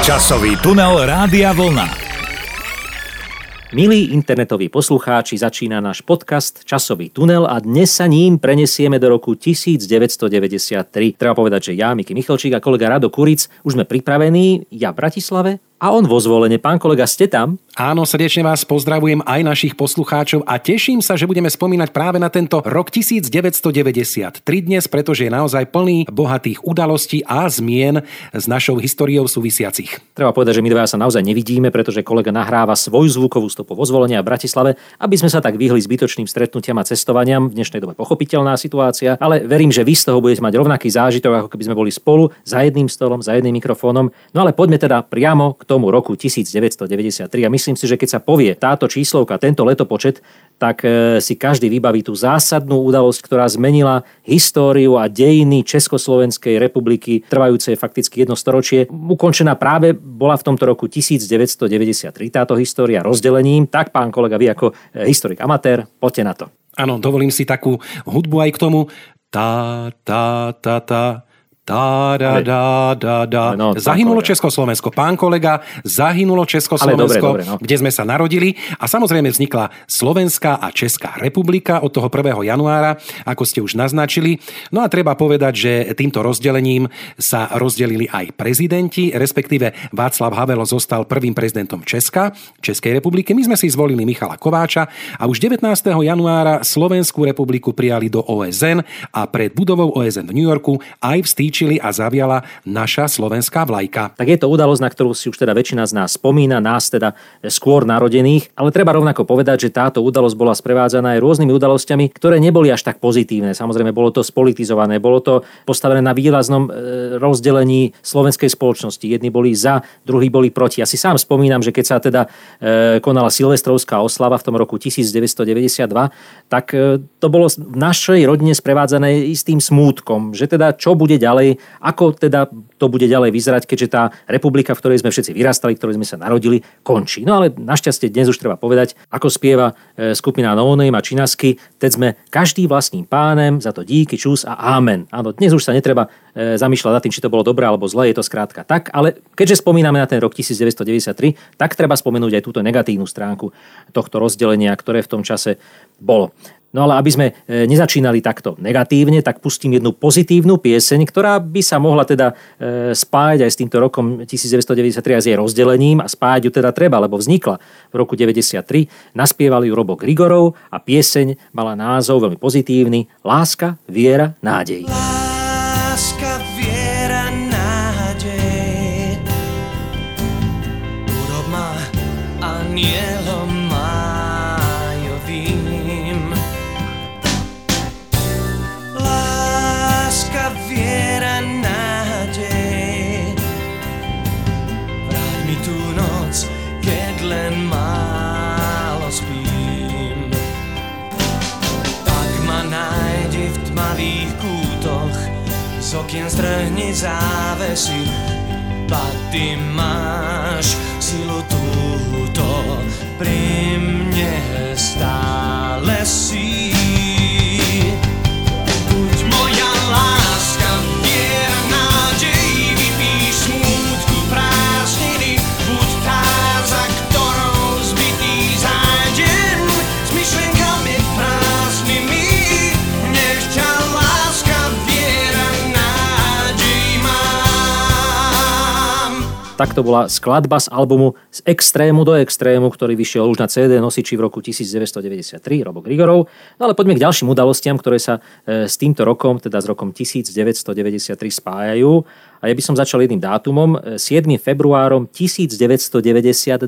Časový tunel Rádia Vlna. Milí internetoví poslucháči, začína náš podcast Časový tunel a dnes sa ním prenesieme do roku 1993. Treba povedať, že ja, Miky Michalčík a kolega Rado Kuric už sme pripravení, ja v Bratislave a on vo zvolenie. Pán kolega, ste tam? Áno, srdečne vás pozdravujem aj našich poslucháčov a teším sa, že budeme spomínať práve na tento rok 1993 dnes, pretože je naozaj plný bohatých udalostí a zmien s našou históriou súvisiacich. Treba povedať, že my dva sa naozaj nevidíme, pretože kolega nahráva svoju zvukovú stopu vo zvolenia v Bratislave, aby sme sa tak vyhli zbytočným stretnutiam a cestovaniam. V dnešnej dobe pochopiteľná situácia, ale verím, že vy z toho budete mať rovnaký zážitok, ako keby sme boli spolu za jedným stolom, za jedným mikrofónom. No ale poďme teda priamo k tomu roku 1993 a myslím si, že keď sa povie táto číslovka, tento letopočet, tak e, si každý vybaví tú zásadnú udalosť, ktorá zmenila históriu a dejiny Československej republiky, trvajúce fakticky jedno storočie. Ukončená práve bola v tomto roku 1993 táto história rozdelením. Tak, pán kolega, vy ako e, historik amatér, poďte na to. Áno, dovolím si takú hudbu aj k tomu. Tá, tá, tá, tá. Tá, da, da, da, da. No, zahynulo kolega. Československo. Pán kolega, zahynulo Československo, dobre, dobre, no. kde sme sa narodili. A samozrejme vznikla Slovenská a Česká republika od toho 1. januára, ako ste už naznačili. No a treba povedať, že týmto rozdelením sa rozdelili aj prezidenti, respektíve Václav Havel zostal prvým prezidentom Česka, Českej republiky. My sme si zvolili Michala Kováča a už 19. januára Slovenskú republiku prijali do OSN a pred budovou OSN v New Yorku aj v vytýčili a zaviala naša slovenská vlajka. Tak je to udalosť, na ktorú si už teda väčšina z nás spomína, nás teda skôr narodených, ale treba rovnako povedať, že táto udalosť bola sprevádzaná aj rôznymi udalosťami, ktoré neboli až tak pozitívne. Samozrejme, bolo to spolitizované, bolo to postavené na výraznom e, rozdelení slovenskej spoločnosti. Jedni boli za, druhí boli proti. Ja si sám spomínam, že keď sa teda e, konala Silvestrovská oslava v tom roku 1992, tak e, to bolo v našej rodine sprevádzané istým smútkom, že teda čo bude ďalej, ďalej, ako teda to bude ďalej vyzerať, keďže tá republika, v ktorej sme všetci vyrastali, v ktorej sme sa narodili, končí. No ale našťastie dnes už treba povedať, ako spieva e, skupina No Name a Činasky, teď sme každý vlastným pánem, za to díky, čus a amen. Áno, dnes už sa netreba e, zamýšľať nad tým, či to bolo dobré alebo zlé, je to skrátka tak, ale keďže spomíname na ten rok 1993, tak treba spomenúť aj túto negatívnu stránku tohto rozdelenia, ktoré v tom čase bolo. No ale aby sme e, nezačínali takto negatívne, tak pustím jednu pozitívnu pieseň, ktorá by sa mohla teda e, spájať aj s týmto rokom 1993 a s jej rozdelením a spájať ju teda treba, lebo vznikla v roku 93. Naspievali ju Robo Grigorov a pieseň mala názov veľmi pozitívny Láska, viera, nádej. Láska, z okien strhni závesy Ty máš silu túto pri mne stále Takto bola skladba z albumu Z extrému do extrému, ktorý vyšiel už na CD nosiči v roku 1993, Robo Grigorov. No ale poďme k ďalším udalostiam, ktoré sa e, s týmto rokom, teda s rokom 1993 spájajú. A ja by som začal jedným dátumom, 7. E, februárom 1992,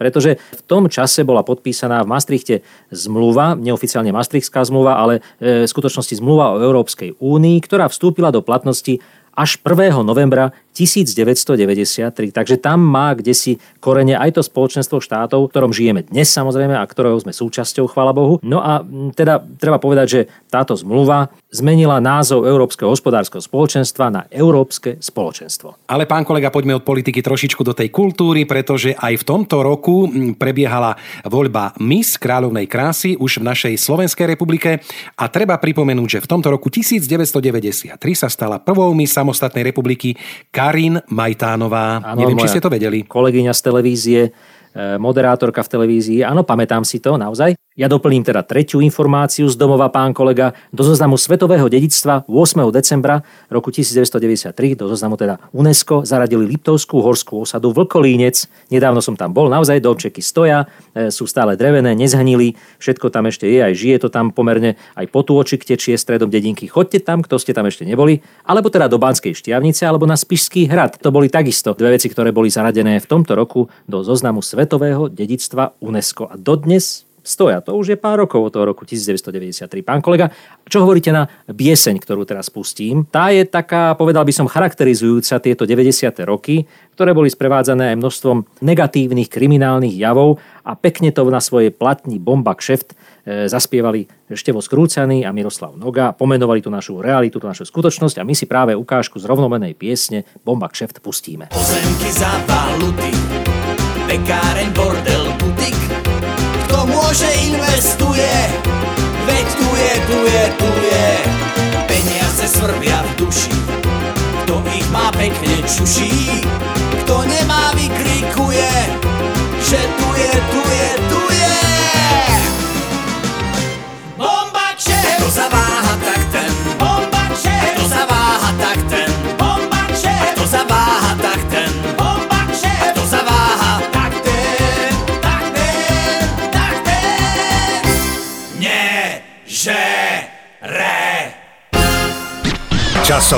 pretože v tom čase bola podpísaná v Maastrichte zmluva, neoficiálne Maastrichtská zmluva, ale e, v skutočnosti zmluva o Európskej únii, ktorá vstúpila do platnosti až 1. novembra 1993. Takže tam má kde si korene aj to spoločenstvo štátov, ktorom žijeme dnes samozrejme a ktorého sme súčasťou, chvala Bohu. No a teda treba povedať, že táto zmluva zmenila názov Európskeho hospodárskeho spoločenstva na Európske spoločenstvo. Ale pán kolega, poďme od politiky trošičku do tej kultúry, pretože aj v tomto roku prebiehala voľba Miss kráľovnej krásy už v našej Slovenskej republike a treba pripomenúť, že v tomto roku 1993 sa stala prvou Miss samostatnej republiky Karin Majtánová. Ano, Neviem, či ste to vedeli. Kolegyňa z televízie E, moderátorka v televízii. Áno, pamätám si to naozaj. Ja doplním teda tretiu informáciu z domova pán kolega do zoznamu Svetového dedictva 8. decembra roku 1993 do zoznamu teda UNESCO zaradili Liptovskú horskú osadu Vlkolínec. Nedávno som tam bol, naozaj domčeky stoja, e, sú stále drevené, nezhnili, všetko tam ešte je, aj žije to tam pomerne, aj potôčik tečie stredom dedinky. Chodte tam, kto ste tam ešte neboli, alebo teda do Banskej Štiavnice, alebo na Spišský hrad. To boli takisto dve veci, ktoré boli zaradené v tomto roku do zoznamu Svetového dedictva UNESCO. A dodnes stoja. To už je pár rokov od toho roku 1993. Pán kolega, čo hovoríte na bieseň, ktorú teraz pustím? Tá je taká, povedal by som, charakterizujúca tieto 90. roky, ktoré boli sprevádzané aj množstvom negatívnych kriminálnych javov a pekne to na svojej platni Bomba Kšeft e, zaspievali Števo Skrúcaný a Miroslav Noga, pomenovali tú našu realitu, tú našu skutočnosť a my si práve ukážku z rovnomenej piesne Bomba Kšeft pustíme. Pozemky za valuty, pekáreň, bordel, môže investuje, veď tu je, tu je, tu je. Peniaze svrbia v duši, kto ich má pekne čuší,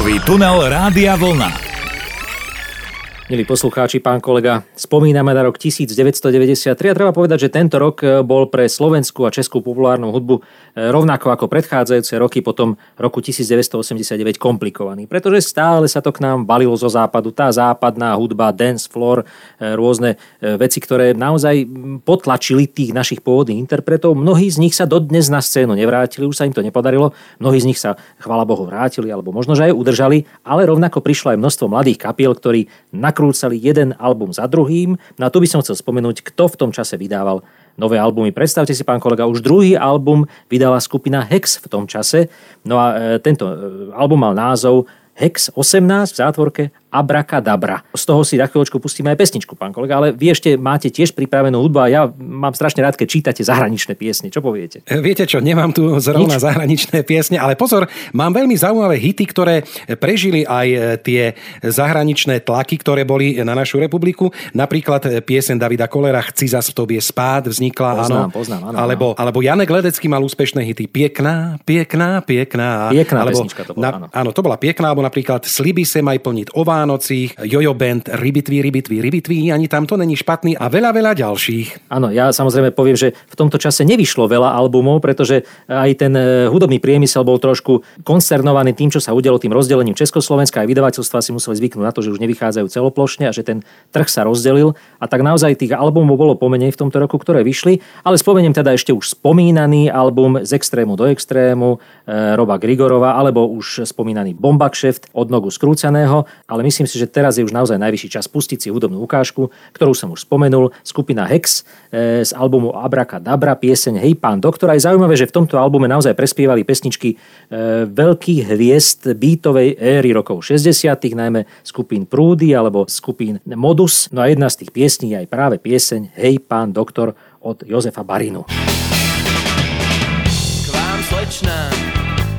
Časový tunel Rádia Vlna. Milí poslucháči, pán kolega, spomíname na rok 1993 a treba povedať, že tento rok e, bol pre slovenskú a českú populárnu hudbu e, rovnako ako predchádzajúce roky potom roku 1989 komplikovaný, pretože stále sa to k nám balilo zo západu, tá západná hudba, dance floor, e, rôzne veci, ktoré naozaj potlačili tých našich pôvodných interpretov. Mnohí z nich sa dodnes na scénu nevrátili, už sa im to nepodarilo, mnohí z nich sa, chvála Bohu, vrátili alebo možno, že aj udržali, ale rovnako prišlo aj množstvo mladých kapiel, ktorí nakru nakrúcali jeden album za druhým. No a tu by som chcel spomenúť, kto v tom čase vydával nové albumy. Predstavte si, pán kolega, už druhý album vydala skupina Hex v tom čase. No a e, tento e, album mal názov Hex 18 v zátvorke Abrakadabra. Z toho si na chvíľočku pustíme aj pesničku, pán kolega, ale vy ešte máte tiež pripravenú hudbu a ja mám strašne rád, keď čítate zahraničné piesne. Čo poviete? E, viete čo, nemám tu zrovna Nič? zahraničné piesne, ale pozor, mám veľmi zaujímavé hity, ktoré prežili aj e, tie zahraničné tlaky, ktoré boli na našu republiku. Napríklad e, piesen Davida Kolera Chci zas v tobie spád vznikla, poznám, áno. Poznám, áno, alebo, áno. alebo Janek Ledecký mal úspešné hity Piekná, piekná, piekná. Piekná alebo, pesnička to bola, na, áno. áno. to bola piekná, alebo napríklad Sliby se maj plniť ová Vánocích, Jojo Band, Rybitví, Rybitví, Rybitví, ani tam to není špatný a veľa, veľa ďalších. Áno, ja samozrejme poviem, že v tomto čase nevyšlo veľa albumov, pretože aj ten e, hudobný priemysel bol trošku koncernovaný tým, čo sa udialo tým rozdelením Československa. Aj vydavateľstva si museli zvyknúť na to, že už nevychádzajú celoplošne a že ten trh sa rozdelil. A tak naozaj tých albumov bolo pomenej v tomto roku, ktoré vyšli. Ale spomeniem teda ešte už spomínaný album z extrému do extrému e, Roba Grigorova, alebo už spomínaný Bombakšeft od nogu skrúcaného. Ale myslím si, že teraz je už naozaj najvyšší čas pustiť si hudobnú ukážku, ktorú som už spomenul, skupina Hex e, z albumu Abraka Dabra, pieseň Hej pán doktor. Aj zaujímavé, že v tomto albume naozaj prespievali pesničky e, veľkých hviezd beatovej éry rokov 60 najmä skupín Prúdy alebo skupín Modus. No a jedna z tých piesní je aj práve pieseň Hej pán doktor od Jozefa Barinu. K vám slečná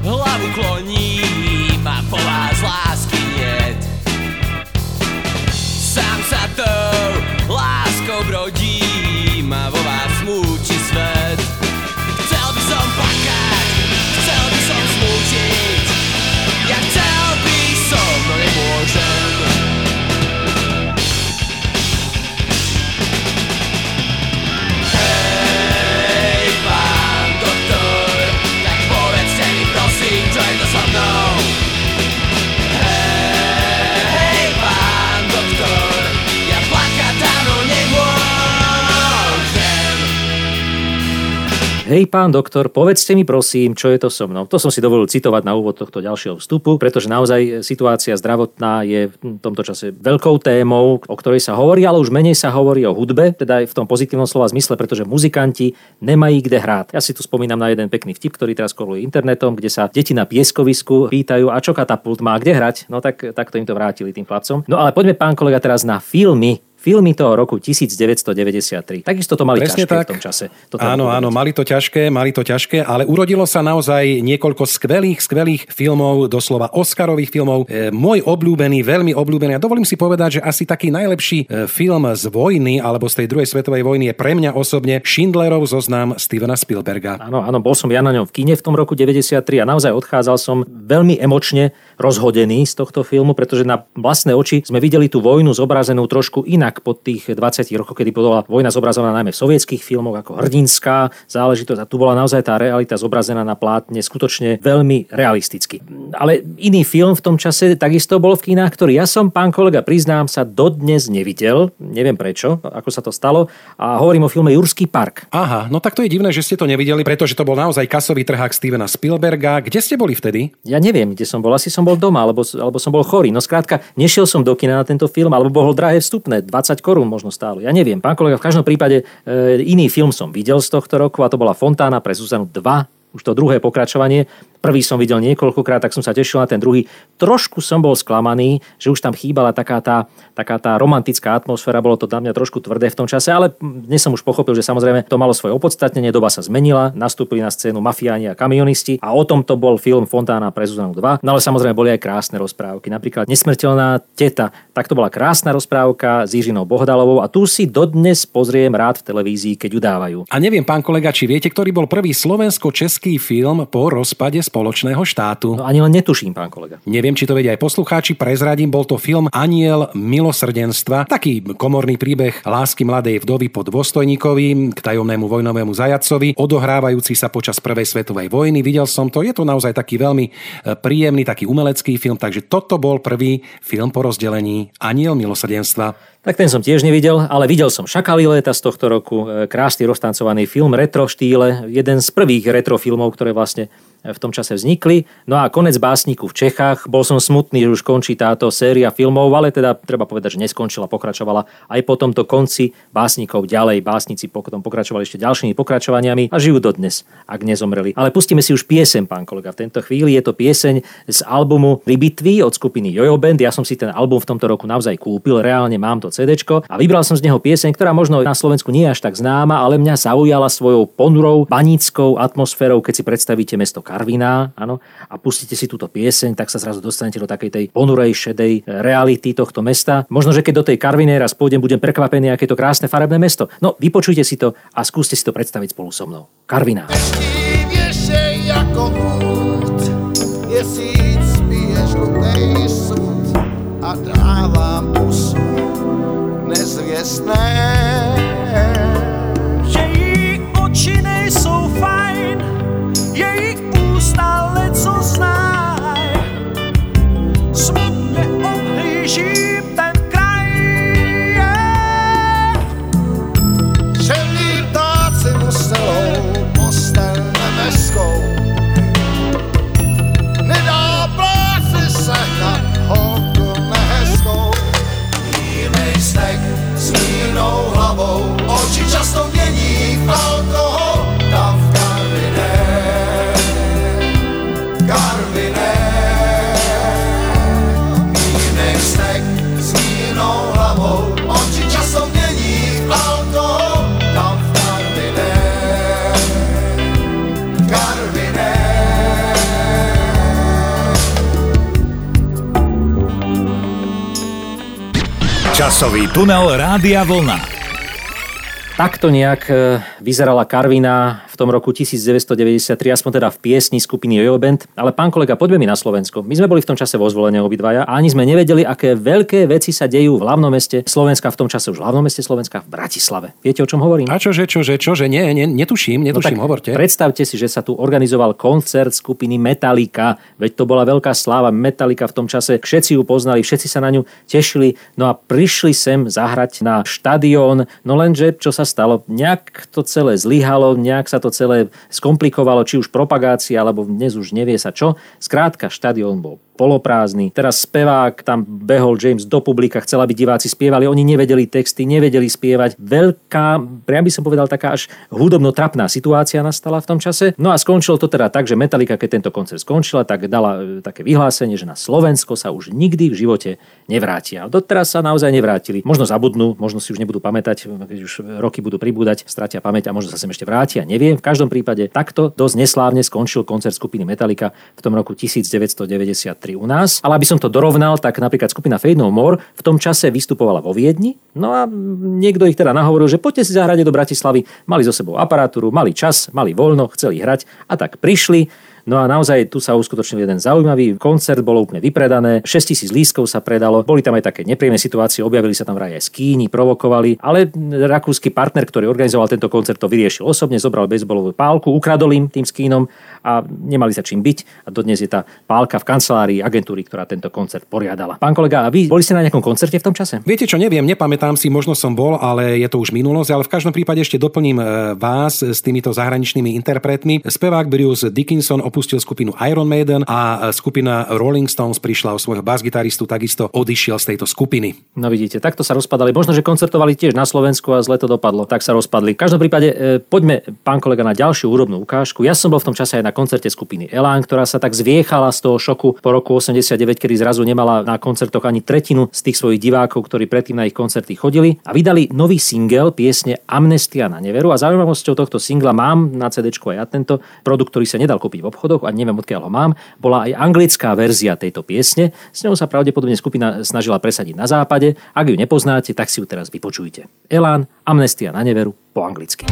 hlavu kloním a po vás lásky tou láskou brodím a vo vás smúči svet. Hej pán doktor, povedzte mi prosím, čo je to so mnou. To som si dovolil citovať na úvod tohto ďalšieho vstupu, pretože naozaj situácia zdravotná je v tomto čase veľkou témou, o ktorej sa hovorí, ale už menej sa hovorí o hudbe, teda aj v tom pozitívnom slova zmysle, pretože muzikanti nemajú kde hrať. Ja si tu spomínam na jeden pekný vtip, ktorý teraz koluje internetom, kde sa deti na pieskovisku pýtajú, a čo katapult má kde hrať. No tak, tak to im to vrátili tým chlapcom. No ale poďme, pán kolega, teraz na filmy, filmy toho roku 1993. Takisto to mali Presne ťažké tak. v tom čase. To áno, áno, mali to ťažké, mali to ťažké, ale urodilo sa naozaj niekoľko skvelých, skvelých filmov, doslova Oscarových filmov. E, môj obľúbený, veľmi obľúbený, a dovolím si povedať, že asi taký najlepší e, film z vojny alebo z tej druhej svetovej vojny je pre mňa osobne Schindlerov zoznam Stevena Spielberga. Áno, áno, bol som ja na ňom v kine v tom roku 93 a naozaj odchádzal som veľmi emočne rozhodený z tohto filmu, pretože na vlastné oči sme videli tú vojnu zobrazenú trošku inak inak po tých 20 rokoch, kedy bola vojna zobrazovaná najmä v sovietských filmoch ako hrdinská záležitosť a tu bola naozaj tá realita zobrazená na plátne skutočne veľmi realisticky. Ale iný film v tom čase takisto bol v kinách, ktorý ja som, pán kolega, priznám sa, dodnes nevidel. Neviem prečo, ako sa to stalo. A hovorím o filme Jurský park. Aha, no tak to je divné, že ste to nevideli, pretože to bol naozaj kasový trhák Stevena Spielberga. Kde ste boli vtedy? Ja neviem, kde som bol. Asi som bol doma, alebo, alebo som bol chorý. No skrátka, nešiel som do kina na tento film, alebo bol drahé vstupné. 20 korún možno stálo. Ja neviem. Pán kolega, v každom prípade e, iný film som videl z tohto roku a to bola Fontána pre Zuzanu 2 už to druhé pokračovanie. Prvý som videl niekoľkokrát, tak som sa tešil na ten druhý. Trošku som bol sklamaný, že už tam chýbala taká tá, taká tá romantická atmosféra, bolo to na mňa trošku tvrdé v tom čase, ale dnes som už pochopil, že samozrejme to malo svoje opodstatnenie, doba sa zmenila, nastúpili na scénu mafiáni a kamionisti a o tom to bol film Fontána pre Zuzanu 2. No ale samozrejme boli aj krásne rozprávky, napríklad Nesmrteľná teta, tak to bola krásna rozprávka s Jižinou Bohdalovou a tu si dodnes pozriem rád v televízii, keď udávajú. A neviem, pán kolega, či viete, ktorý bol prvý slovensko-český film po rozpade spoločného štátu. No ani len netuším, pán kolega. Neviem, či to vedia aj poslucháči, prezradím, bol to film Aniel milosrdenstva, taký komorný príbeh lásky mladej vdovy pod dôstojníkovi k tajomnému vojnovému zajacovi, odohrávajúci sa počas prvej svetovej vojny. Videl som to, je to naozaj taký veľmi e, príjemný, taký umelecký film, takže toto bol prvý film po rozdelení Aniel milosrdenstva. Tak ten som tiež nevidel, ale videl som Šakali leta z tohto roku, e, krásny roztancovaný film retro štýle, jeden z prvých retro filmov, ktoré vlastne v tom čase vznikli. No a konec básniku v Čechách. Bol som smutný, že už končí táto séria filmov, ale teda treba povedať, že neskončila, pokračovala aj po tomto konci básnikov ďalej. Básnici potom pokračovali ešte ďalšími pokračovaniami a žijú dodnes, ak nezomreli. Ale pustíme si už piesem, pán kolega. V tejto chvíli je to pieseň z albumu Ribitvy od skupiny Jojo Band. Ja som si ten album v tomto roku naozaj kúpil, reálne mám to CD a vybral som z neho pieseň, ktorá možno na Slovensku nie je až tak známa, ale mňa zaujala svojou ponurou, banickou atmosférou, keď si predstavíte mesto Karviná, áno, a pustíte si túto pieseň, tak sa zrazu dostanete do takej tej ponurej, šedej reality tohto mesta. Možno, že keď do tej Karvinej raz pôjdem, budem prekvapený, aké to krásne farebné mesto. No, vypočujte si to a skúste si to predstaviť spolu so mnou. Karviná. a Časový tunel Rádia Vlna. Takto nejak e, vyzerala Karvina v tom roku 1993, aspoň teda v piesni skupiny Jojo Band. Ale pán kolega, poďme mi na Slovensko. My sme boli v tom čase vo zvolenie obidvaja a ani sme nevedeli, aké veľké veci sa dejú v hlavnom meste Slovenska, v tom čase už v hlavnom meste Slovenska, v Bratislave. Viete, o čom hovorím? A čože, čože, čože, nie, nie netuším, netuším, no hovorte. Predstavte si, že sa tu organizoval koncert skupiny Metallica, veď to bola veľká sláva Metallica v tom čase, všetci ju poznali, všetci sa na ňu tešili, no a prišli sem zahrať na štadión, no lenže čo sa sa stalo? Nejak to celé zlyhalo, nejak sa to to celé skomplikovalo, či už propagácia, alebo dnes už nevie sa čo. Skrátka, štadión bol poloprázdny. Teraz spevák, tam behol James do publika, chcel, aby diváci spievali. Oni nevedeli texty, nevedeli spievať. Veľká, priam by som povedal, taká až hudobno-trapná situácia nastala v tom čase. No a skončilo to teda tak, že Metallica, keď tento koncert skončila, tak dala e, také vyhlásenie, že na Slovensko sa už nikdy v živote nevrátia. Doteraz sa naozaj nevrátili. Možno zabudnú, možno si už nebudú pamätať, keď už roky budú pribúdať, stratia pamäť a možno sa sem ešte vrátia. Neviem. V každom prípade takto dosť neslávne skončil koncert skupiny Metallica v tom roku 1990 u nás. Ale aby som to dorovnal, tak napríklad skupina Fade No More v tom čase vystupovala vo Viedni. No a niekto ich teda nahovoril, že poďte si zahrať do Bratislavy. Mali so sebou aparatúru, mali čas, mali voľno, chceli hrať a tak prišli. No a naozaj tu sa uskutočnil jeden zaujímavý koncert, bolo úplne vypredané, 6 tisíc lístkov sa predalo, boli tam aj také nepríjemné situácie, objavili sa tam vraj aj skíni, provokovali, ale rakúsky partner, ktorý organizoval tento koncert, to vyriešil osobne, zobral bejsbolovú pálku, ukradol im tým skínom a nemali sa čím byť. A dodnes je tá pálka v kancelárii agentúry, ktorá tento koncert poriadala. Pán kolega, a vy boli ste na nejakom koncerte v tom čase? Viete čo, neviem, nepamätám si, možno som bol, ale je to už minulosť, ale v každom prípade ešte doplním e, vás s týmito zahraničnými interpretmi. Spevák Bruce Dickinson opustil skupinu Iron Maiden a skupina Rolling Stones prišla o svojho basgitaristu, takisto odišiel z tejto skupiny. No vidíte, takto sa rozpadali. Možno, že koncertovali tiež na Slovensku a zle to dopadlo, tak sa rozpadli. V každom prípade e, poďme, pán kolega, na ďalšiu úrobnú ukážku. Ja som bol v tom čase aj na koncerte skupiny Elán, ktorá sa tak zviechala z toho šoku po roku 89, kedy zrazu nemala na koncertoch ani tretinu z tých svojich divákov, ktorí predtým na ich koncerty chodili a vydali nový single piesne Amnestia na neveru a zaujímavosťou tohto singla mám na CD aj ja tento produkt, ktorý sa nedal kúpiť v obchodoch a neviem odkiaľ ho mám, bola aj anglická verzia tejto piesne. S ňou sa pravdepodobne skupina snažila presadiť na západe. Ak ju nepoznáte, tak si ju teraz vypočujte. Elán, Amnestia na neveru po anglicky.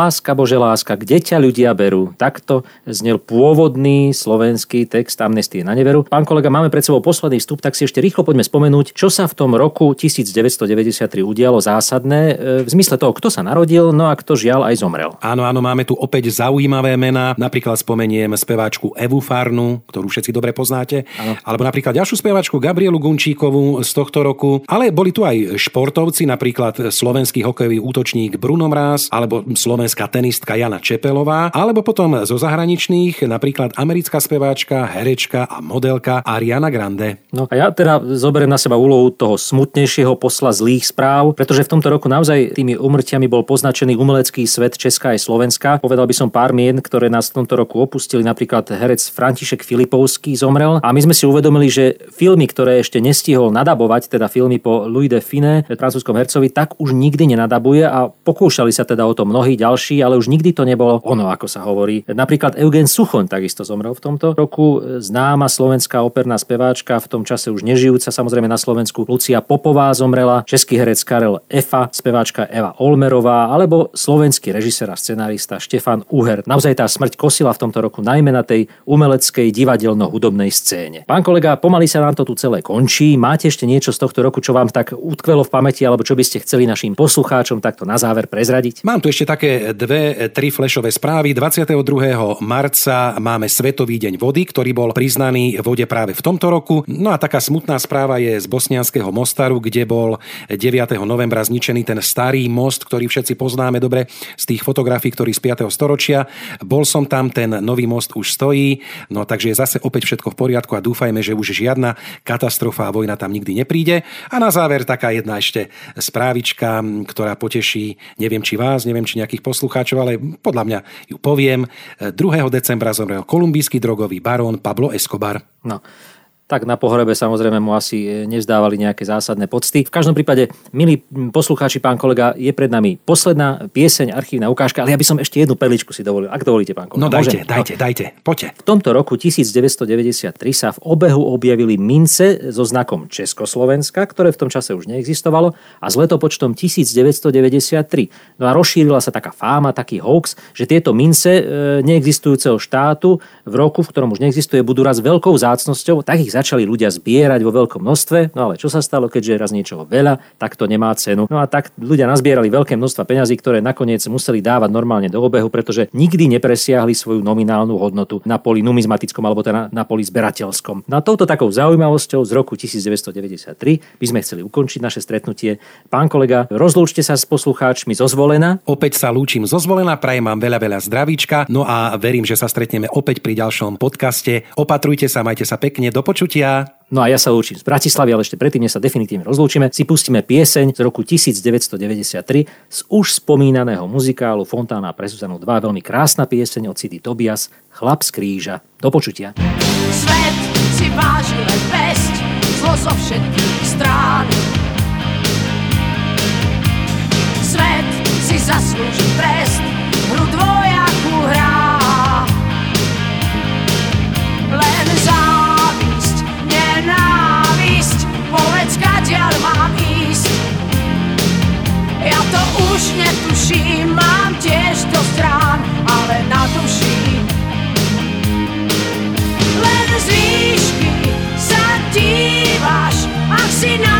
Láska, Bože, láska, kde ťa ľudia berú? Takto znel pôvodný slovenský text Amnestie na neveru. Pán kolega, máme pred sebou posledný vstup, tak si ešte rýchlo poďme spomenúť, čo sa v tom roku 1993 udialo zásadné, e, v zmysle toho, kto sa narodil, no a kto žiaľ aj zomrel. Áno, áno, máme tu opäť zaujímavé mená. Napríklad spomeniem speváčku Evu Farnu, ktorú všetci dobre poznáte, áno. alebo napríklad ďalšiu speváčku Gabrielu Gunčíkovú z tohto roku. Ale boli tu aj športovci, napríklad slovenský hokejový útočník Bruno Mráz, alebo slovenský slovenská tenistka Jana Čepelová, alebo potom zo zahraničných napríklad americká speváčka, herečka a modelka Ariana Grande. No a ja teda zoberiem na seba úlohu toho smutnejšieho posla zlých správ, pretože v tomto roku naozaj tými umrtiami bol poznačený umelecký svet Česká aj Slovenska. Povedal by som pár mien, ktoré nás v tomto roku opustili. Napríklad herec František Filipovský zomrel a my sme si uvedomili, že filmy, ktoré ešte nestihol nadabovať, teda filmy po Louis de Fine, francúzskom hercovi, tak už nikdy nenadabuje a pokúšali sa teda o to mnohí ďalší, ale už nikdy to nebolo ono, ako sa hovorí. Napríklad Eugen Suchoň takisto zomrel v tomto roku. Známa slovenská operná speváčka, v tom čase už nežijúca, samozrejme na Slovensku. Lucia Popová zomrela, český herec Karel Efa, speváčka Eva Olmerová, alebo slovenský režisér a scenárista Štefan Uher. Naozaj tá smrť kosila v tomto roku najmä na tej umeleckej divadelno-hudobnej scéne. Pán kolega, pomaly sa nám to tu celé končí. Máte ešte niečo z tohto roku, čo vám tak utkvelo v pamäti, alebo čo by ste chceli našim poslucháčom takto na záver prezradiť? Mám tu ešte také dve, tri flešové správy. 22. marca máme Svetový deň vody, ktorý bol priznaný vode práve v tomto roku. No a taká smutná správa je z Bosnianského Mostaru, kde bol 9. novembra zničený ten starý most, ktorý všetci poznáme dobre z tých fotografií, ktorý z 5. storočia. Bol som tam, ten nový most už stojí, no takže je zase opäť všetko v poriadku a dúfajme, že už žiadna katastrofa a vojna tam nikdy nepríde. A na záver taká jedna ešte správička, ktorá poteší, neviem či vás, neviem či nejakých poslucháčov, ale podľa mňa ju poviem. 2. decembra zomrel kolumbijský drogový barón Pablo Escobar. No, tak na pohrebe samozrejme mu asi nevzdávali nejaké zásadné pocty. V každom prípade, milí poslucháči, pán kolega, je pred nami posledná pieseň, archívna ukážka, ale ja by som ešte jednu perličku si dovolil, ak dovolíte, pán kolega. No dajte, Môžem? dajte, dajte, poďte. V tomto roku 1993 sa v obehu objavili mince so znakom Československa, ktoré v tom čase už neexistovalo a s letopočtom 1993. No a rozšírila sa taká fáma, taký hoax, že tieto mince e, neexistujúceho štátu v roku, v ktorom už neexistuje, budú raz veľkou zácnosťou, tak ich začali ľudia zbierať vo veľkom množstve. No ale čo sa stalo, keďže raz niečoho veľa, tak to nemá cenu. No a tak ľudia nazbierali veľké množstva peňazí, ktoré nakoniec museli dávať normálne do obehu, pretože nikdy nepresiahli svoju nominálnu hodnotu na poli numizmatickom alebo teda na poli zberateľskom. Na touto takou zaujímavosťou z roku 1993 by sme chceli ukončiť naše stretnutie. Pán kolega, rozlúčte sa s poslucháčmi zo zvolená. Opäť sa lúčim zo zvolená, prajem vám veľa, veľa zdravíčka. No a verím, že sa stretneme opäť pri ďalšom podcaste. Opatrujte sa, majte sa pekne, do počutia. No a ja sa učím z Bratislavy, ale ešte predtým, než sa definitívne rozlúčime, si pustíme pieseň z roku 1993 z už spomínaného muzikálu Fontána pre Zuzanu 2. Veľmi krásna pieseň od Cidy Tobias, Chlap z kríža. Do počutia. Svet si váži len pesť, zlo zo všetkých strán. Svet si zaslúži trest, už netuším, mám tiež to strán, ale na duši. Len z výšky sa díváš, ak si náš